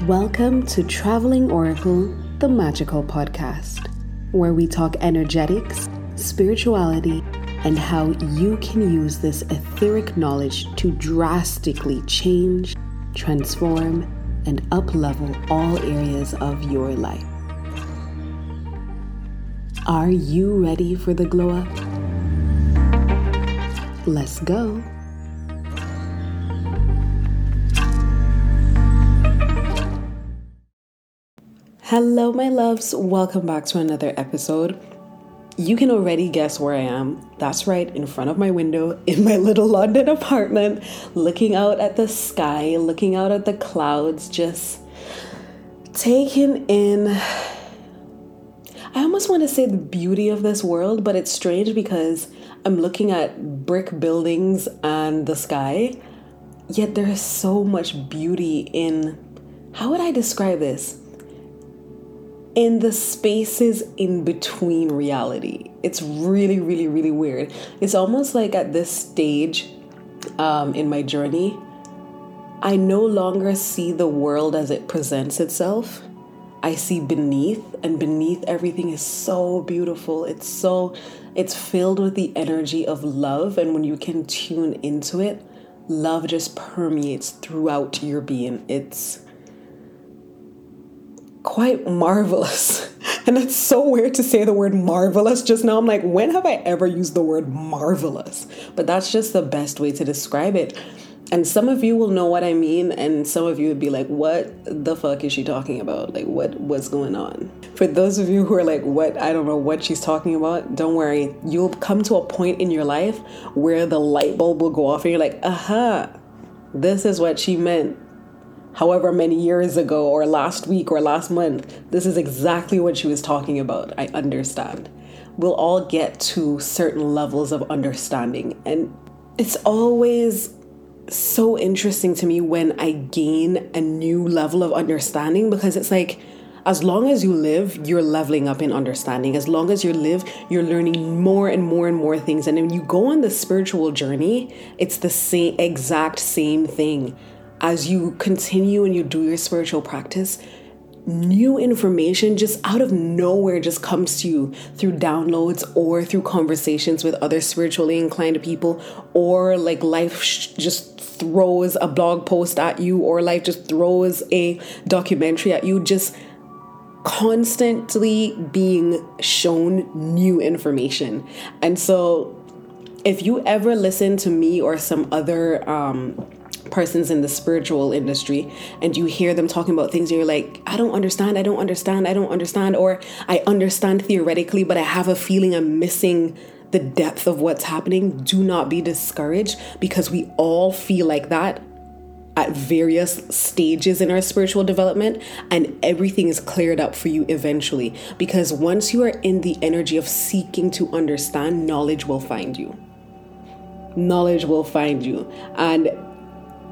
Welcome to Traveling Oracle, the magical podcast, where we talk energetics, spirituality, and how you can use this etheric knowledge to drastically change, transform, and uplevel all areas of your life. Are you ready for the glow up? Let's go. Hello, my loves. Welcome back to another episode. You can already guess where I am. That's right, in front of my window in my little London apartment, looking out at the sky, looking out at the clouds, just taking in. I almost want to say the beauty of this world, but it's strange because I'm looking at brick buildings and the sky, yet there is so much beauty in. How would I describe this? In the spaces in between reality. It's really, really, really weird. It's almost like at this stage um, in my journey, I no longer see the world as it presents itself. I see beneath, and beneath everything is so beautiful. It's so, it's filled with the energy of love. And when you can tune into it, love just permeates throughout your being. It's, quite marvelous. And it's so weird to say the word marvelous just now. I'm like, when have I ever used the word marvelous? But that's just the best way to describe it. And some of you will know what I mean, and some of you would be like, what the fuck is she talking about? Like, what what's going on? For those of you who are like, what I don't know what she's talking about, don't worry. You'll come to a point in your life where the light bulb will go off and you're like, aha, this is what she meant however many years ago or last week or last month. This is exactly what she was talking about. I understand. We'll all get to certain levels of understanding. And it's always so interesting to me when I gain a new level of understanding because it's like, as long as you live, you're leveling up in understanding. As long as you live, you're learning more and more and more things. And when you go on the spiritual journey, it's the same exact same thing as you continue and you do your spiritual practice, new information just out of nowhere just comes to you through downloads or through conversations with other spiritually inclined people or like life sh- just throws a blog post at you or life just throws a documentary at you just constantly being shown new information. And so if you ever listen to me or some other um persons in the spiritual industry and you hear them talking about things and you're like, I don't understand, I don't understand, I don't understand, or I understand theoretically, but I have a feeling I'm missing the depth of what's happening. Do not be discouraged because we all feel like that at various stages in our spiritual development, and everything is cleared up for you eventually. Because once you are in the energy of seeking to understand, knowledge will find you. Knowledge will find you. And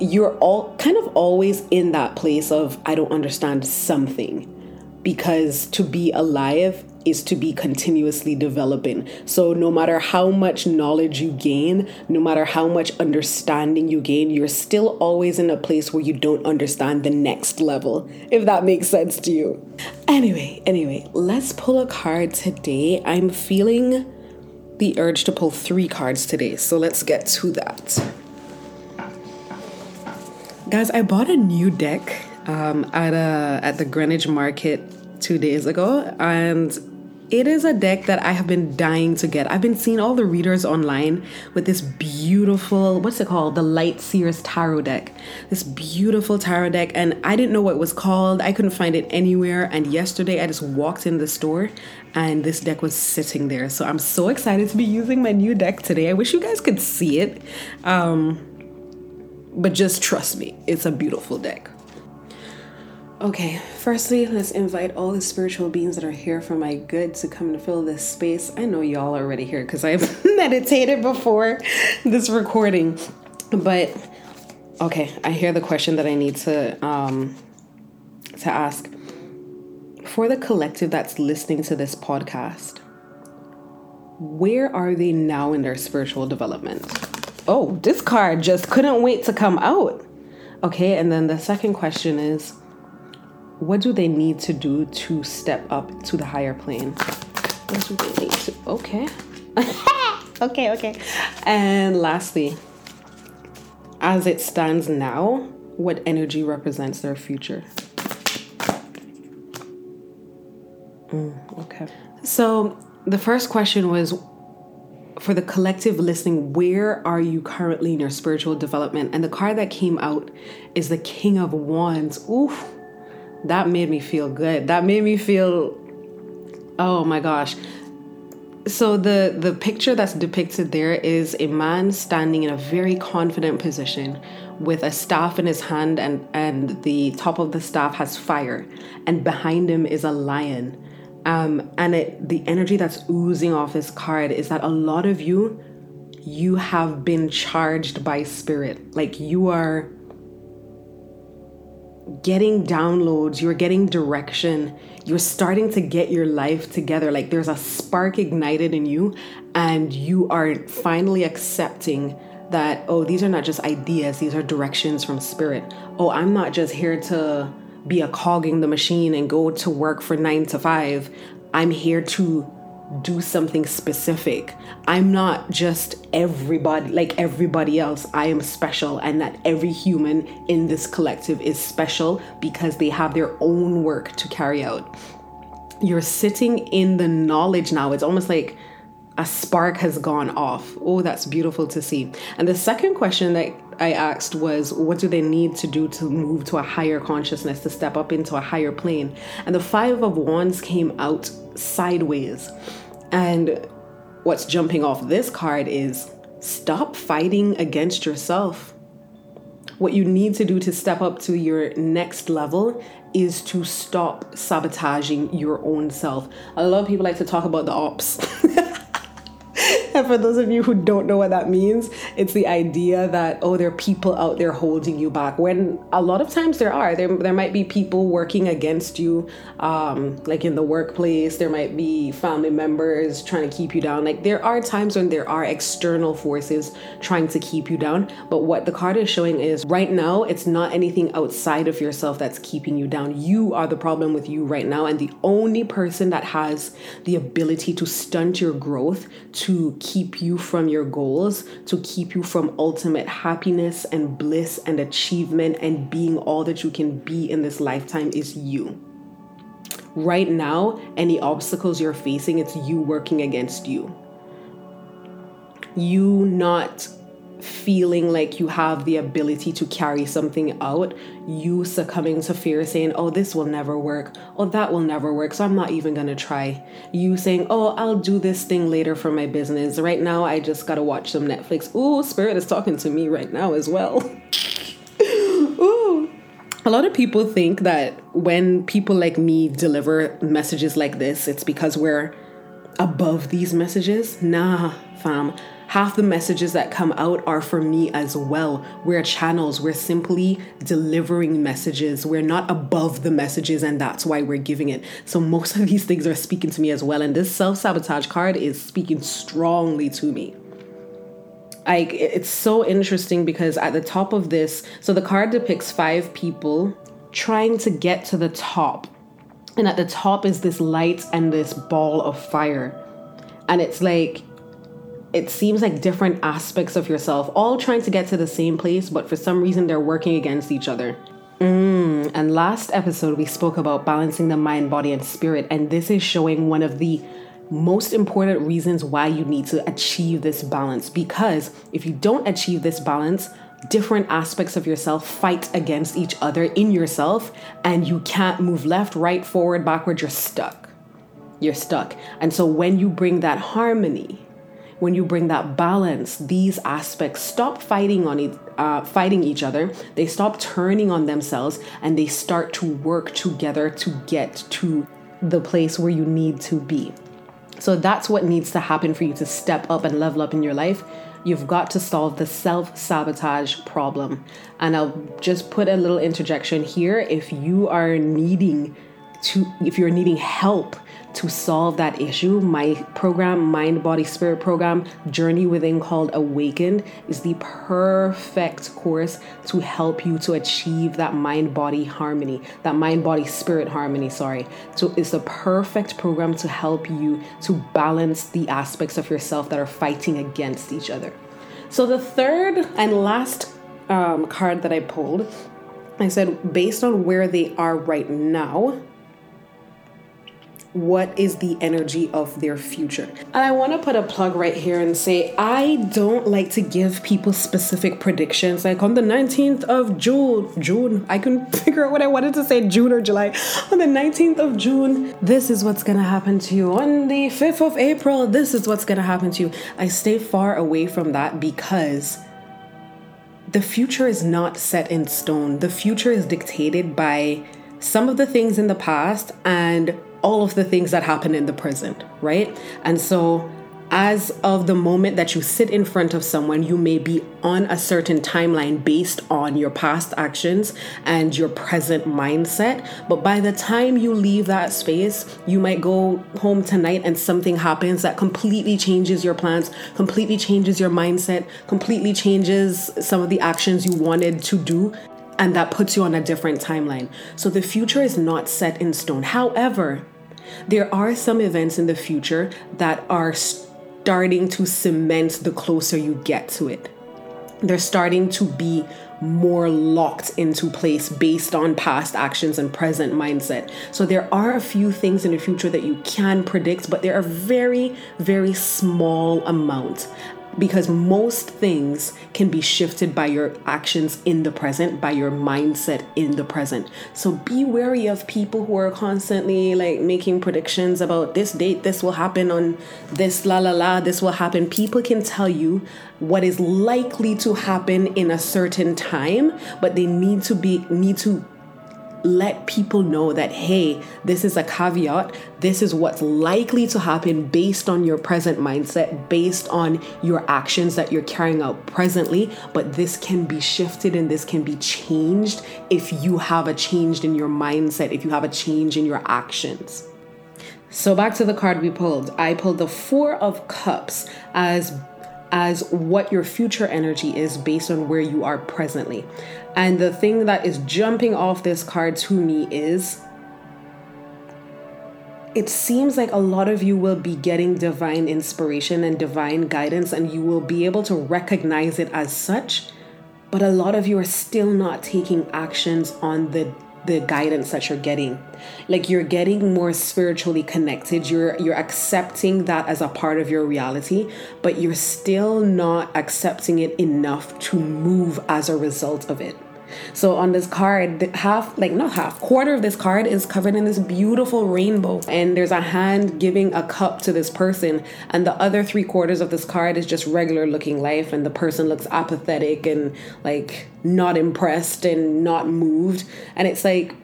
you're all kind of always in that place of I don't understand something because to be alive is to be continuously developing. So, no matter how much knowledge you gain, no matter how much understanding you gain, you're still always in a place where you don't understand the next level, if that makes sense to you. Anyway, anyway, let's pull a card today. I'm feeling the urge to pull three cards today, so let's get to that. Guys, I bought a new deck um, at a at the Greenwich Market two days ago, and it is a deck that I have been dying to get. I've been seeing all the readers online with this beautiful, what's it called? The Light Seers Tarot deck. This beautiful tarot deck, and I didn't know what it was called. I couldn't find it anywhere. And yesterday I just walked in the store and this deck was sitting there. So I'm so excited to be using my new deck today. I wish you guys could see it. Um, but just trust me, it's a beautiful deck. Okay, firstly, let's invite all the spiritual beings that are here for my good to come and fill this space. I know y'all are already here because I've meditated before this recording. But okay, I hear the question that I need to um to ask. For the collective that's listening to this podcast, where are they now in their spiritual development? Oh, this card just couldn't wait to come out. Okay, and then the second question is what do they need to do to step up to the higher plane? What do they need to? Okay. okay, okay. And lastly, as it stands now, what energy represents their future? Mm, okay. So the first question was for the collective listening, where are you currently in your spiritual development? And the card that came out is the King of Wands. Oof, that made me feel good. That made me feel, oh my gosh. So the the picture that's depicted there is a man standing in a very confident position with a staff in his hand and and the top of the staff has fire and behind him is a lion um, and it, the energy that's oozing off this card is that a lot of you, you have been charged by spirit. Like you are getting downloads, you're getting direction, you're starting to get your life together. Like there's a spark ignited in you, and you are finally accepting that, oh, these are not just ideas, these are directions from spirit. Oh, I'm not just here to be a cog in the machine and go to work for nine to five. I'm here to do something specific. I'm not just everybody like everybody else. I am special, and that every human in this collective is special because they have their own work to carry out. You're sitting in the knowledge now. It's almost like a spark has gone off. Oh, that's beautiful to see. And the second question that I asked was, what do they need to do to move to a higher consciousness, to step up into a higher plane? And the Five of Wands came out sideways. And what's jumping off this card is stop fighting against yourself. What you need to do to step up to your next level is to stop sabotaging your own self. A lot of people like to talk about the ops. for those of you who don't know what that means, it's the idea that, oh, there are people out there holding you back. When a lot of times there are. There, there might be people working against you, um, like in the workplace. There might be family members trying to keep you down. Like there are times when there are external forces trying to keep you down. But what the card is showing is right now, it's not anything outside of yourself that's keeping you down. You are the problem with you right now. And the only person that has the ability to stunt your growth, to keep you from your goals, to keep you from ultimate happiness and bliss and achievement and being all that you can be in this lifetime is you. Right now, any obstacles you're facing, it's you working against you. You not feeling like you have the ability to carry something out, you succumbing to fear, saying, Oh, this will never work, oh, that will never work, so I'm not even gonna try. You saying, Oh, I'll do this thing later for my business. Right now, I just gotta watch some Netflix. Ooh, Spirit is talking to me right now as well. Ooh. A lot of people think that when people like me deliver messages like this, it's because we're above these messages. Nah, fam half the messages that come out are for me as well. We're channels, we're simply delivering messages. We're not above the messages, and that's why we're giving it. So, most of these things are speaking to me as well. And this self sabotage card is speaking strongly to me like it's so interesting because at the top of this so the card depicts five people trying to get to the top and at the top is this light and this ball of fire and it's like it seems like different aspects of yourself, all trying to get to the same place, but for some reason they're working against each other. Mm. And last episode, we spoke about balancing the mind, body, and spirit, and this is showing one of the most important reasons why you need to achieve this balance. Because if you don't achieve this balance, different aspects of yourself fight against each other in yourself, and you can't move left, right, forward, backward. You're stuck. You're stuck. And so when you bring that harmony, when you bring that balance, these aspects stop fighting on it, uh, fighting each other. They stop turning on themselves, and they start to work together to get to the place where you need to be. So that's what needs to happen for you to step up and level up in your life. You've got to solve the self sabotage problem. And I'll just put a little interjection here. If you are needing to, if you're needing help to solve that issue, my program, Mind, Body, Spirit program, Journey Within, called Awakened, is the perfect course to help you to achieve that mind body harmony, that mind body spirit harmony. Sorry. So it's the perfect program to help you to balance the aspects of yourself that are fighting against each other. So the third and last um, card that I pulled, I said, based on where they are right now, what is the energy of their future. And I want to put a plug right here and say I don't like to give people specific predictions. Like on the 19th of June, June, I couldn't figure out what I wanted to say, June or July. On the 19th of June, this is what's gonna happen to you. On the 5th of April, this is what's gonna happen to you. I stay far away from that because the future is not set in stone. The future is dictated by some of the things in the past and all of the things that happen in the present, right? And so, as of the moment that you sit in front of someone, you may be on a certain timeline based on your past actions and your present mindset. But by the time you leave that space, you might go home tonight and something happens that completely changes your plans, completely changes your mindset, completely changes some of the actions you wanted to do and that puts you on a different timeline. So the future is not set in stone. However, there are some events in the future that are starting to cement the closer you get to it. They're starting to be more locked into place based on past actions and present mindset. So there are a few things in the future that you can predict, but they are a very, very small amount because most things can be shifted by your actions in the present, by your mindset in the present. So be wary of people who are constantly like making predictions about this date, this will happen on this la la la, this will happen. People can tell you what is likely to happen in a certain time, but they need to be need to let people know that, hey, this is a caveat. This is what's likely to happen based on your present mindset, based on your actions that you're carrying out presently. But this can be shifted and this can be changed if you have a change in your mindset, if you have a change in your actions. So back to the card we pulled. I pulled the 4 of cups as as what your future energy is based on where you are presently. And the thing that is jumping off this card to me is it seems like a lot of you will be getting divine inspiration and divine guidance, and you will be able to recognize it as such. But a lot of you are still not taking actions on the the guidance that you're getting. Like you're getting more spiritually connected. You're you're accepting that as a part of your reality but you're still not accepting it enough to move as a result of it so on this card, half, like not half, quarter of this card is covered in this beautiful rainbow. And there's a hand giving a cup to this person. And the other three quarters of this card is just regular looking life. And the person looks apathetic and like not impressed and not moved. And it's like,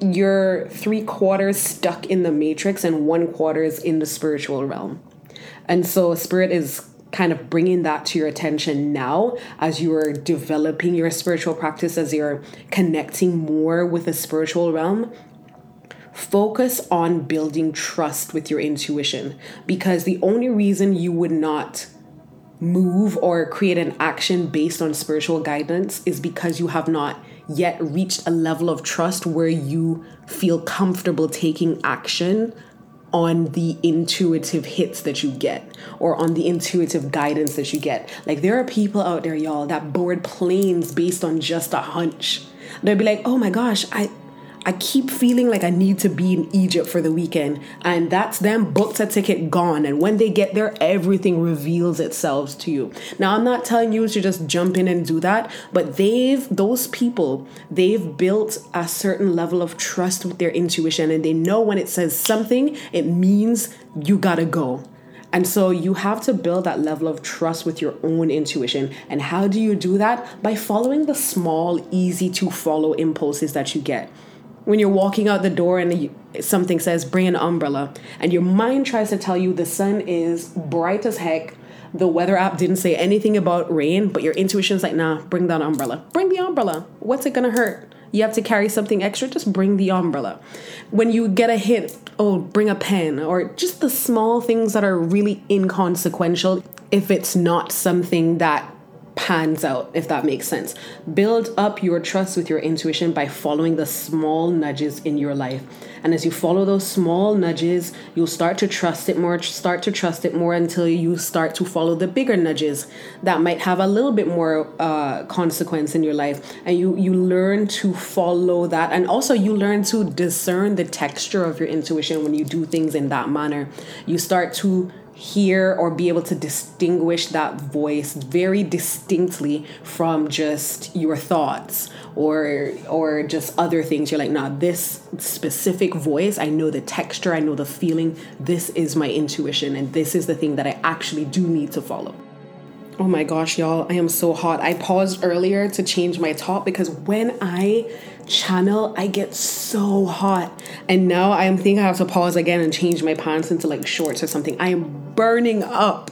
you're three quarters stuck in the matrix and one quarter is in the spiritual realm. And so spirit is kind of bringing that to your attention now as you're developing your spiritual practice, as you're connecting more with the spiritual realm. Focus on building trust with your intuition because the only reason you would not move or create an action based on spiritual guidance is because you have not yet reached a level of trust where you feel comfortable taking action on the intuitive hits that you get or on the intuitive guidance that you get. Like there are people out there, y'all, that board planes based on just a hunch. They'll be like, oh my gosh, I I keep feeling like I need to be in Egypt for the weekend. And that's them booked a ticket gone. And when they get there, everything reveals itself to you. Now, I'm not telling you to just jump in and do that, but they've, those people, they've built a certain level of trust with their intuition. And they know when it says something, it means you gotta go. And so you have to build that level of trust with your own intuition. And how do you do that? By following the small, easy to follow impulses that you get when you're walking out the door and something says bring an umbrella and your mind tries to tell you the sun is bright as heck the weather app didn't say anything about rain but your intuition's like nah bring that umbrella. Bring the umbrella. What's it gonna hurt? You have to carry something extra, just bring the umbrella. When you get a hint oh, bring a pen, or just the small things that are really inconsequential if it's not something that pans out, if that makes sense. Build up your trust with your intuition by following the small nudges in your life. And as you follow those small nudges, you'll start to trust it more, start to trust it more until you start to follow the bigger nudges that might have a little bit more uh, consequence in your life. And you, you learn to follow that. And also, you learn to discern the texture of your intuition when you do things in that manner. You start to hear or be able to distinguish that voice very distinctly from just your thoughts or or just other things. You're like nah this specific voice i know the texture i know the feeling. This is my intuition and this is the thing that i actually do need to follow Oh my gosh, y'all, I am so hot. I paused earlier to change my top because when I channel, I get so hot. And now I am thinking I have to pause again and change my pants into like shorts or something. I am burning up.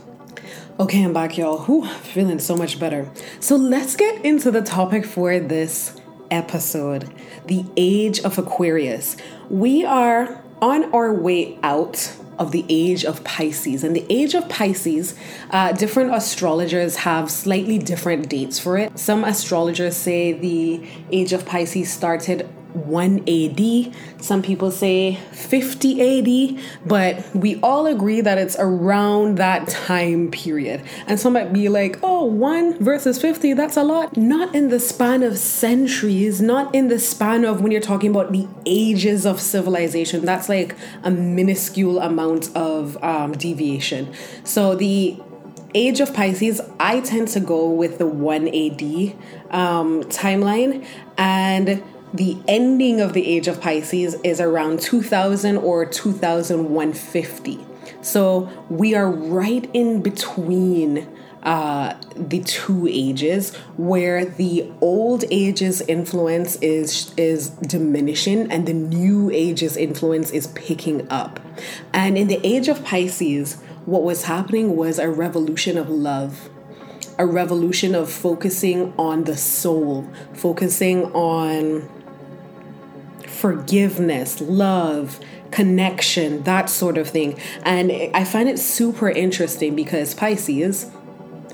Okay, I'm back, y'all. Whew, feeling so much better. So let's get into the topic for this episode the age of Aquarius. We are on our way out of the age of Pisces. And the age of Pisces, uh, different astrologers have slightly different dates for it. Some astrologers say the age of Pisces started 1 AD. Some people say 50 AD, but we all agree that it's around that time period. And some might be like, oh, 1 versus 50, that's a lot. Not in the span of centuries, not in the span of when you're talking about the ages of civilization. That's like a minuscule amount of um, deviation. So the age of Pisces, I tend to go with the 1 AD um, timeline. And the ending of the age of Pisces is around 2000 or 2150. So we are right in between uh, the two ages where the old age's influence is is diminishing and the new age's influence is picking up. And in the age of Pisces, what was happening was a revolution of love a revolution of focusing on the soul, focusing on forgiveness, love, connection, that sort of thing. And I find it super interesting because Pisces,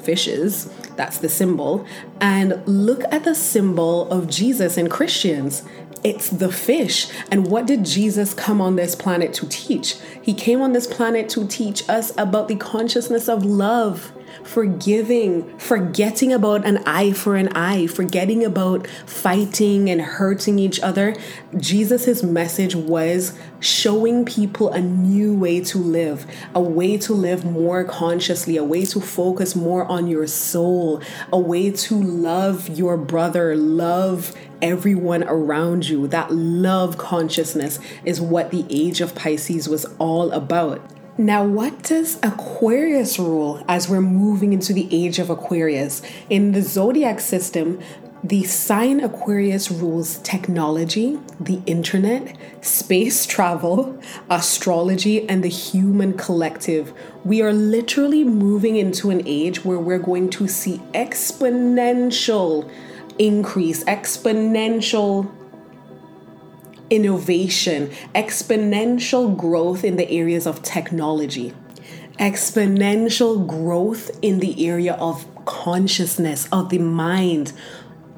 fishes, that's the symbol. And look at the symbol of Jesus in Christians. It's the fish. And what did Jesus come on this planet to teach? He came on this planet to teach us about the consciousness of love forgiving, forgetting about an eye for an eye, forgetting about fighting and hurting each other. Jesus' message was showing people a new way to live, a way to live more consciously, a way to focus more on your soul, a way to love your brother, love everyone around you. That love consciousness is what the age of Pisces was all about. Now, what does Aquarius rule as we're moving into the age of Aquarius? In the zodiac system, the sign Aquarius rules technology, the internet, space travel, astrology, and the human collective. We are literally moving into an age where we're going to see exponential increase, exponential innovation, exponential growth in the areas of technology, exponential growth in the area of consciousness, of the mind.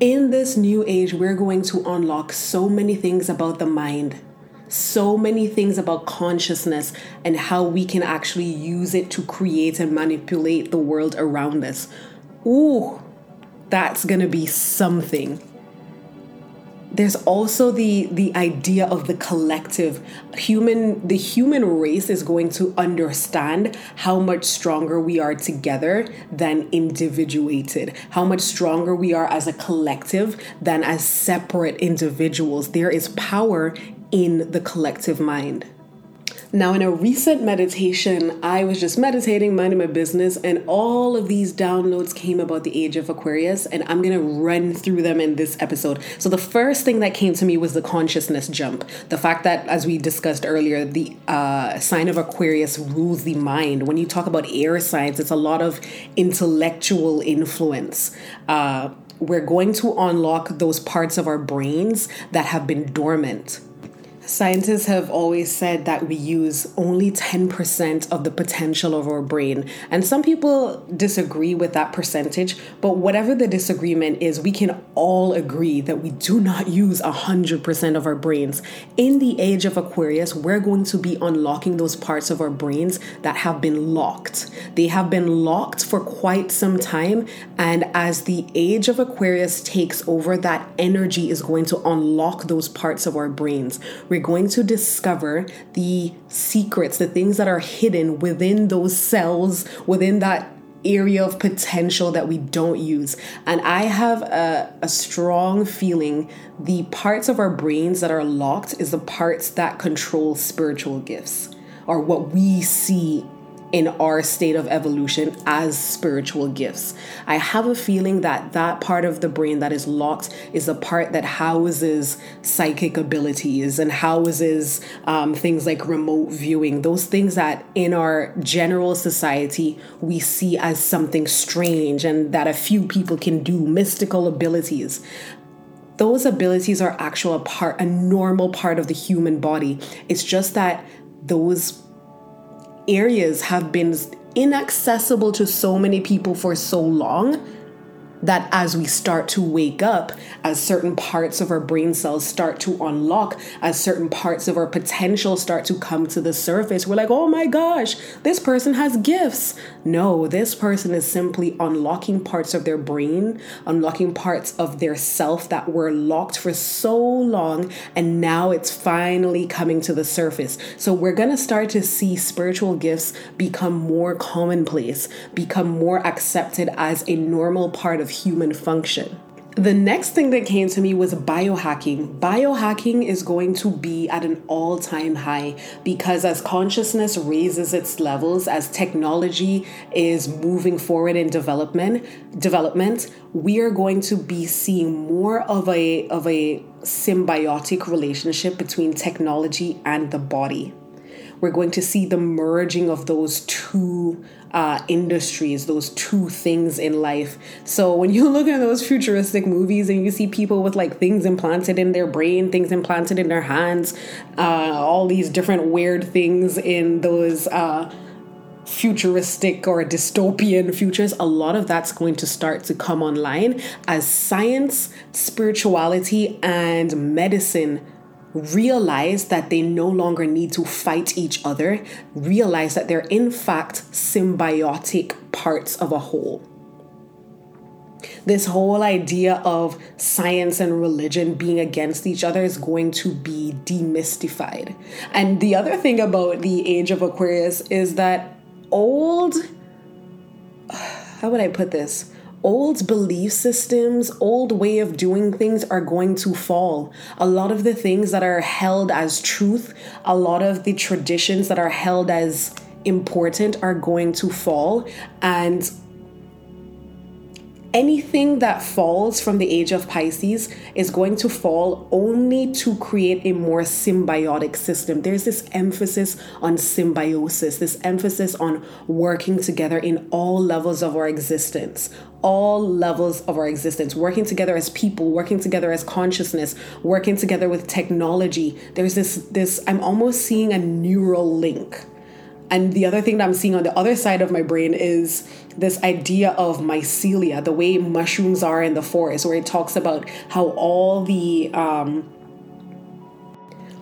In this new age, we're going to unlock so many things about the mind, so many things about consciousness, and how we can actually use it to create and manipulate the world around us. Ooh, that's gonna be something there's also the the idea of the collective. Human the human race is going to understand how much stronger we are together than individuated how much stronger we are as a collective than as separate individuals. There is power in the collective mind now, in a recent meditation, I was just meditating, minding my business, and all of these downloads came about the age of Aquarius, and I'm gonna run through them in this episode. So, the first thing that came to me was the consciousness jump. The fact that, as we discussed earlier, the uh, sign of Aquarius rules the mind. When you talk about air signs, it's a lot of intellectual influence. Uh, we're going to unlock those parts of our brains that have been dormant. Scientists have always said that we use only 10% of the potential of our brain. And some people disagree with that percentage, but whatever the disagreement is, we can all agree that we do not use 100% of our brains. In the age of Aquarius, we're going to be unlocking those parts of our brains that have been locked. They have been locked for quite some time. And as the age of Aquarius takes over, that energy is going to unlock those parts of our brains we're going to discover the secrets, the things that are hidden within those cells, within that area of potential that we don't use. And I have a, a, strong feeling the parts of our brains that are locked is the parts that control spiritual gifts or what we see in our state of evolution as spiritual gifts. I have a feeling that that part of the brain that is locked is the part that houses psychic abilities and houses um, things like remote viewing, those things that in our general society we see as something strange and that a few people can do, mystical abilities those abilities are actual a part a normal part of the human body it's just that those areas have been inaccessible to so many people for so long that as we start to wake up, as certain parts of our brain cells start to unlock, as certain parts of our potential start to come to the surface, we're like, oh my gosh, this person has gifts. No, this person is simply unlocking parts of their brain, unlocking parts of their self that were locked for so long, and now it's finally coming to the surface. So we're gonna start to see spiritual gifts become more commonplace, become more accepted as a normal part of human function. The next thing that came to me was biohacking. Biohacking is going to be at an all time high because as consciousness raises its levels, as technology is moving forward in development, development, we are going to be seeing more of a of a symbiotic relationship between technology and the body. We're going to see the merging of those two uh, industries, those two things in life. So when you look at those futuristic movies and you see people with like things implanted in their brain, things implanted in their hands, uh, all these different weird things in those. Uh, futuristic or dystopian futures, a lot of that's going to start to come online as science, spirituality, and medicine realize that they no longer need to fight each other, realize that they're in fact symbiotic parts of a whole. This whole idea of science and religion being against each other is going to be demystified. And the other thing about the age of Aquarius is that old, how would I put this? Old belief systems, old way of doing things are going to fall. A lot of the things that are held as truth, a lot of the traditions that are held as important are going to fall and anything that falls from the age of Pisces is going to fall only to create a more symbiotic system. There's this emphasis on symbiosis, this emphasis on working together in all levels of our existence. All levels of our existence, working together as people, working together as consciousness, working together with technology. There's this, this, I'm almost seeing a neural link and the other thing that I'm seeing on the other side of my brain is this idea of mycelia, the way mushrooms are in the forest, where it talks about how all the um,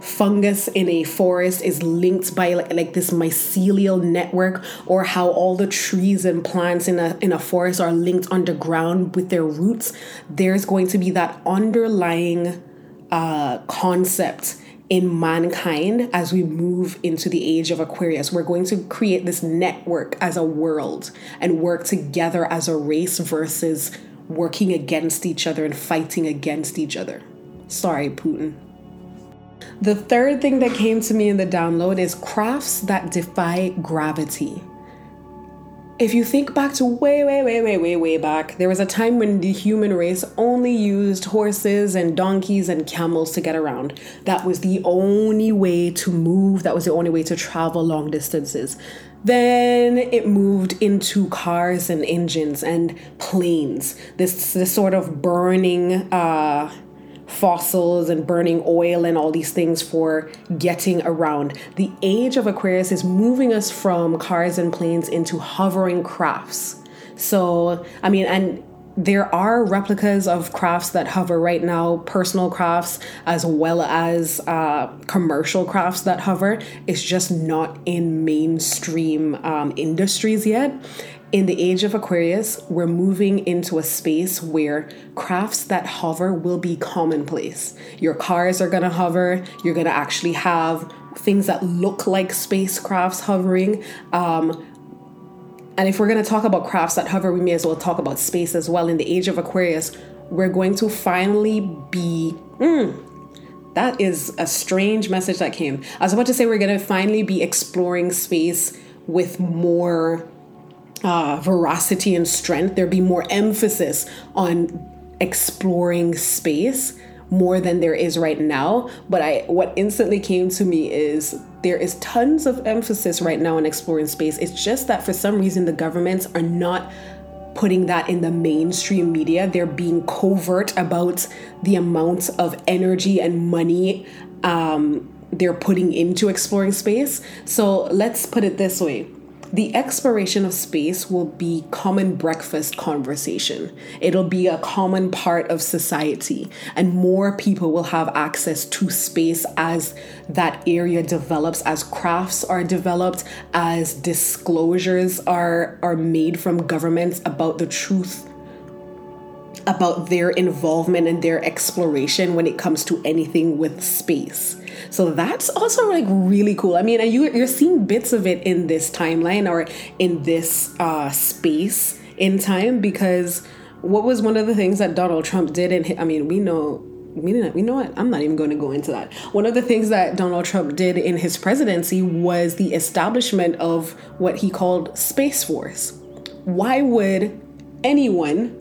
fungus in a forest is linked by like, like this mycelial network or how all the trees and plants in a in a forest are linked underground with their roots. There's going to be that underlying uh, concept in mankind as we move into the age of Aquarius. We're going to create this network as a world and work together as a race versus working against each other and fighting against each other. Sorry, Putin. The third thing that came to me in the download is crafts that defy gravity. If you think back to way, way, way, way, way, way back, there was a time when the human race only used horses and donkeys and camels to get around. That was the only way to move, that was the only way to travel long distances. Then it moved into cars and engines and planes. This this sort of burning uh, fossils and burning oil and all these things for getting around. The age of Aquarius is moving us from cars and planes into hovering crafts. So, I mean, and there are replicas of crafts that hover right now, personal crafts as well as uh, commercial crafts that hover. It's just not in mainstream um, industries yet. In the age of Aquarius, we're moving into a space where crafts that hover will be commonplace. Your cars are gonna hover, you're gonna actually have things that look like spacecrafts hovering. Um, and if we're to talk about crafts that hover, we may as well talk about space as well. In the age of Aquarius, we're going to finally be. Mm, that is a strange message that came. I was about to say we're to finally be exploring space with more uh, veracity and strength. There'll be more emphasis on exploring space more than there is right now. But I what instantly came to me is there is tons of emphasis right now on exploring space. It's just that for some reason the governments are not putting that in the mainstream media. They're being covert about the amount of energy and money um, they're putting into exploring space. So let's put it this way the exploration of space will be common breakfast conversation. It'll be a common part of society, and more people will have access to space as that area develops, as crafts are developed, as disclosures are, are made from governments about the truth about their involvement and their exploration when it comes to anything with space. So that's also like really cool. I mean, you, you're seeing bits of it in this timeline or in this uh, space in time because what was one of the things that Donald Trump did? And I mean, we know we we know what I'm not even going to go into that. One of the things that Donald Trump did in his presidency was the establishment of what he called Space Force. Why would anyone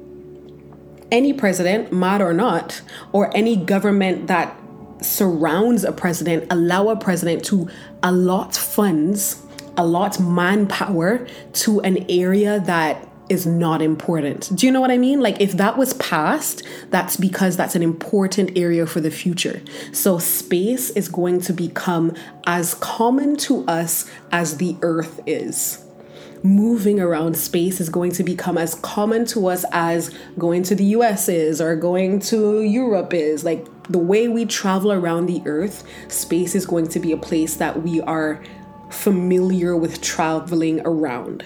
any president, mad or not, or any government that surrounds a president allow a president to allot funds, allot manpower to an area that is not important. Do you know what I mean? Like, if that was passed, that's because that's an important area for the future. So, space is going to become as common to us as the earth is moving around space is going to become as common to us as going to the US is or going to Europe is. Like the way we travel around the earth, space is going to be a place that we are familiar with traveling around.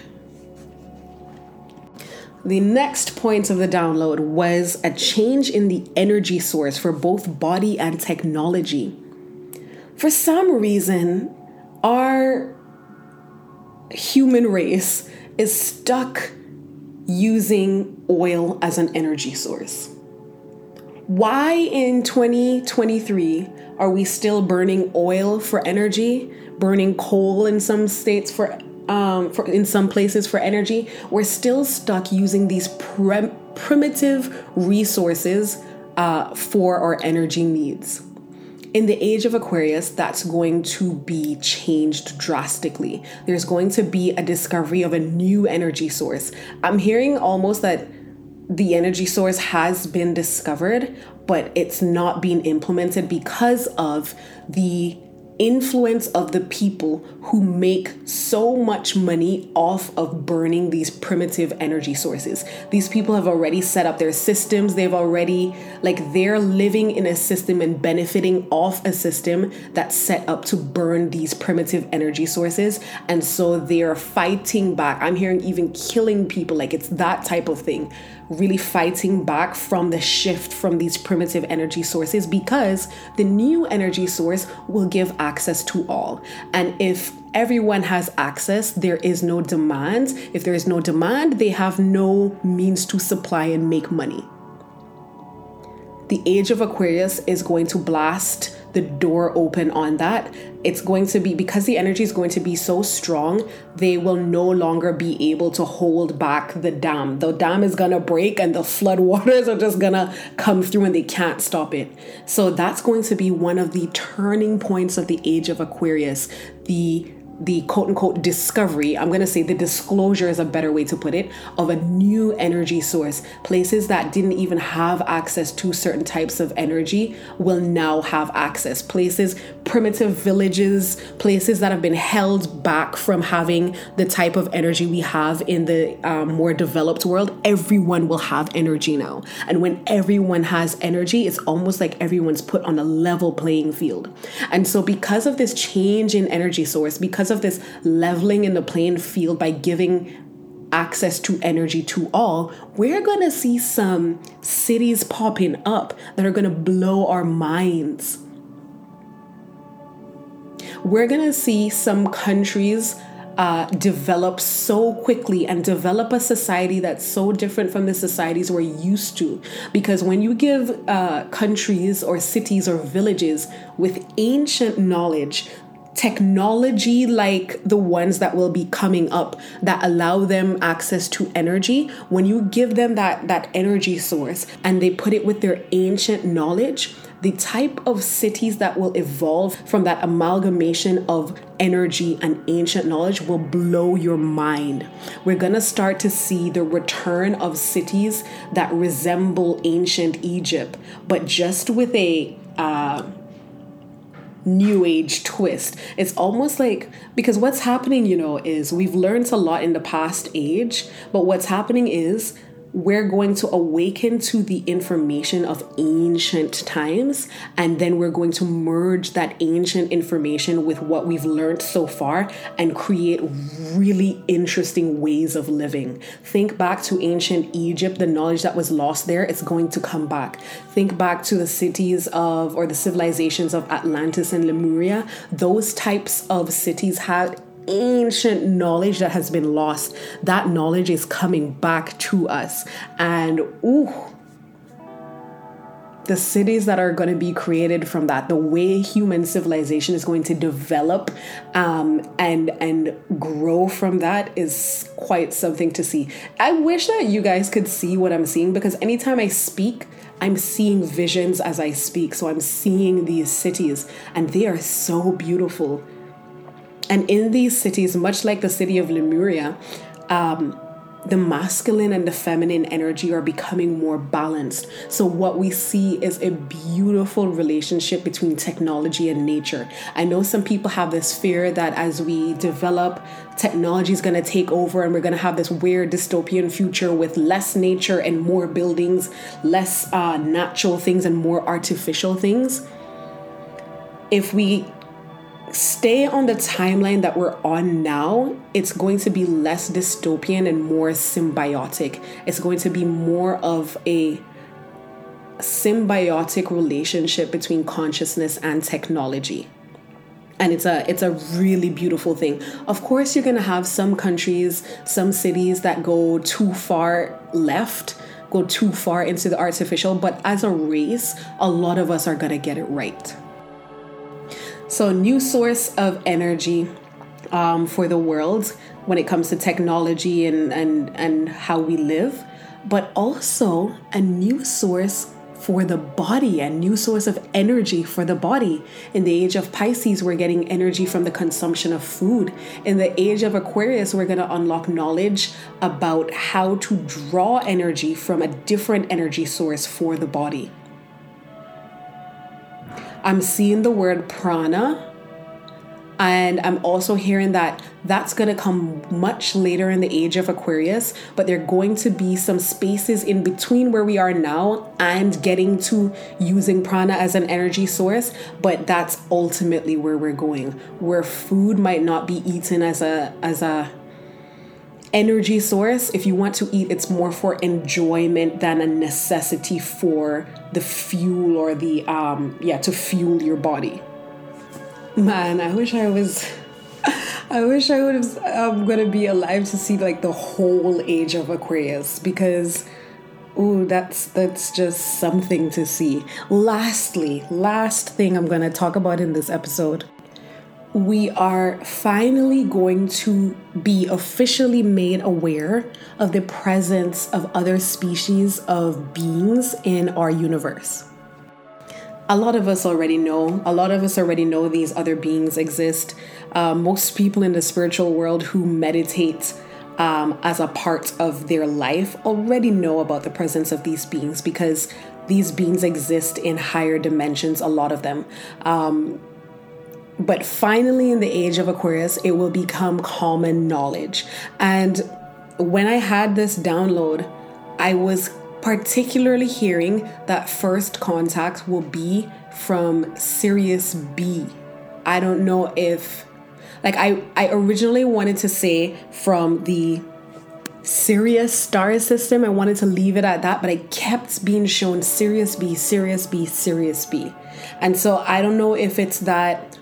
The next point of the download was a change in the energy source for both body and technology. For some reason, our human race is stuck using oil as an energy source. Why in 2023 are we still burning oil for energy, burning coal in some states for um, for, in some places for energy? We're still stuck using these primitive resources uh, for our energy needs in the age of Aquarius, that's going to be changed drastically. There's going to be a discovery of a new energy source. I'm hearing almost that the energy source has been discovered, but it's not being implemented because of the influence of the people who make so much money off of burning these primitive energy sources. These people have already set up their systems. They've already, like, they're living in a system and benefiting off a system that's set up to burn these primitive energy sources. And so they're fighting back. I'm hearing even killing people. Like, it's that type of thing really fighting back from the shift from these primitive energy sources because the new energy source will give access to all. And if everyone has access, there is no demand. If there is no demand, they have no means to supply and make money. The age of Aquarius is going to blast the door open on that. It's going to be because the energy is going to be so strong, they will no longer be able to hold back the dam. The dam is gonna break and the flood waters are just gonna come through and they can't stop it. So that's going to be one of the turning points of the age of Aquarius. The the quote unquote discovery, I'm going to say the disclosure is a better way to put it, of a new energy source. Places that didn't even have access to certain types of energy will now have access. Places, primitive villages, places that have been held back from having the type of energy we have in the um, more developed world, everyone will have energy now. And when everyone has energy, it's almost like everyone's put on a level playing field. And so, because of this change in energy source, because of this leveling in the playing field by giving access to energy to all, we're going to see some cities popping up that are going to blow our minds. We're going to see some countries uh, develop so quickly and develop a society that's so different from the societies we're used to. Because when you give uh, countries or cities or villages with ancient knowledge technology like the ones that will be coming up that allow them access to energy when you give them that that energy source and they put it with their ancient knowledge the type of cities that will evolve from that amalgamation of energy and ancient knowledge will blow your mind. We're gonna start to see the return of cities that resemble ancient Egypt, but just with a uh, new age twist. It's almost like because what's happening, you know, is we've learned a lot in the past age, but what's happening is we're going to awaken to the information of ancient times and then we're going to merge that ancient information with what we've learned so far and create really interesting ways of living. Think back to ancient Egypt, the knowledge that was lost there, it's going to come back. Think back to the cities of or the civilizations of Atlantis and Lemuria. Those types of cities had ancient knowledge that has been lost. That knowledge is coming back to us. And ooh, the cities that are going to be created from that, the way human civilization is going to develop um, and and grow from that is quite something to see. I wish that you guys could see what I'm seeing because anytime I speak, I'm seeing visions as I speak. So I'm seeing these cities, and they are so beautiful. And in these cities, much like the city of Lemuria, um, the masculine and the feminine energy are becoming more balanced. So, what we see is a beautiful relationship between technology and nature. I know some people have this fear that as we develop, technology is going to take over and we're going to have this weird dystopian future with less nature and more buildings, less uh, natural things and more artificial things. If we stay on the timeline that we're on now, it's going to be less dystopian and more symbiotic. It's going to be more of a symbiotic relationship between consciousness and technology. And it's a it's a really beautiful thing. Of course you're going to have some countries some cities that go too far left go too far into the artificial but as a race a lot of us are going to get it right so, a new source of energy um, for the world when it comes to technology and, and, and how we live, but also a new source for the body, a new source of energy for the body. In the age of Pisces, we're getting energy from the consumption of food. In the age of Aquarius, we're going to unlock knowledge about how to draw energy from a different energy source for the body. I'm seeing the word prana. And I'm also hearing that that's going to come much later in the age of Aquarius, but there are going to be some spaces in between where we are now and getting to using prana as an energy source. But that's ultimately where we're going, where food might not be eaten as a as a energy source. If you want to eat, it's more for enjoyment than a necessity for the fuel or the um yeah, to fuel your body. Man, I wish I was I wish I would have I'm gonna be alive to see like the whole age of Aquarius because Ooh, that's that's just something to see. Lastly, last thing I'm gonna talk about in this episode we are finally going to be officially made aware of the presence of other species of beings in our universe. a lot of us already know. A lot of us already know these other beings exist. Uh, most people in the spiritual world who meditate um, as a part of their life already know about the presence of these beings because these beings exist in higher dimensions, a lot of them. Um, but finally, in the age of Aquarius, it will become common knowledge. And when I had this download, I was particularly hearing that first contact will be from Sirius B. I don't know if like I I originally wanted to say from the Sirius star system. I wanted to leave it at that, but I kept being shown Sirius B, Sirius B, Sirius B. And so I don't know if it's that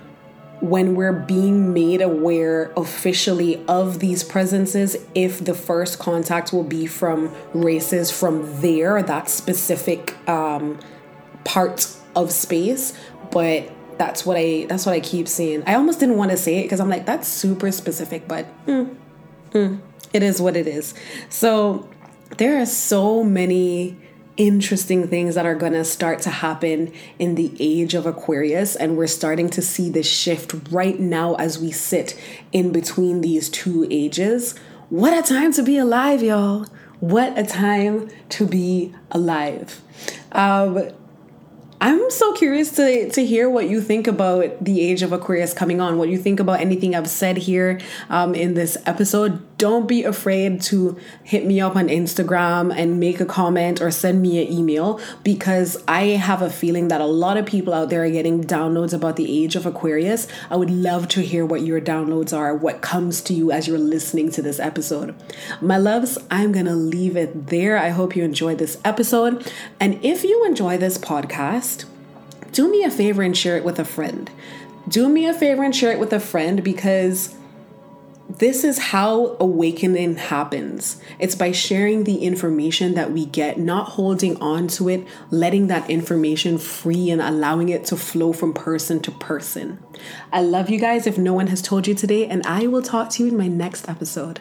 when we're being made aware officially of these presences, if the first contact will be from races from there, that specific um, part of space. But that's what I that's what I keep seeing. I almost didn't want to say it because I'm like that's super specific, but mm, mm, it is what it is. So there are so many interesting things that are going to start to happen in the age of Aquarius. And we're starting to see this shift right now as we sit in between these two ages. What a time to be alive, y'all! What a time to be alive. Um, I'm so curious to, to hear what you think about the age of Aquarius coming on, what you think about anything I've said here um, in this episode. Don't be afraid to hit me up on Instagram and make a comment or send me an email because I have a feeling that a lot of people out there are getting downloads about the age of Aquarius. I would love to hear what your downloads are, what comes to you as you're listening to this episode. My loves, I'm going to leave it there. I hope you enjoyed this episode. And if you enjoy this podcast, do me a favor and share it with a friend. Do me a favor and share it with a friend because this is how awakening happens. It's by sharing the information that we get, not holding on to it, letting that information free and allowing it to flow from person to person. I love you guys if no one has told you today, and I will talk to you in my next episode.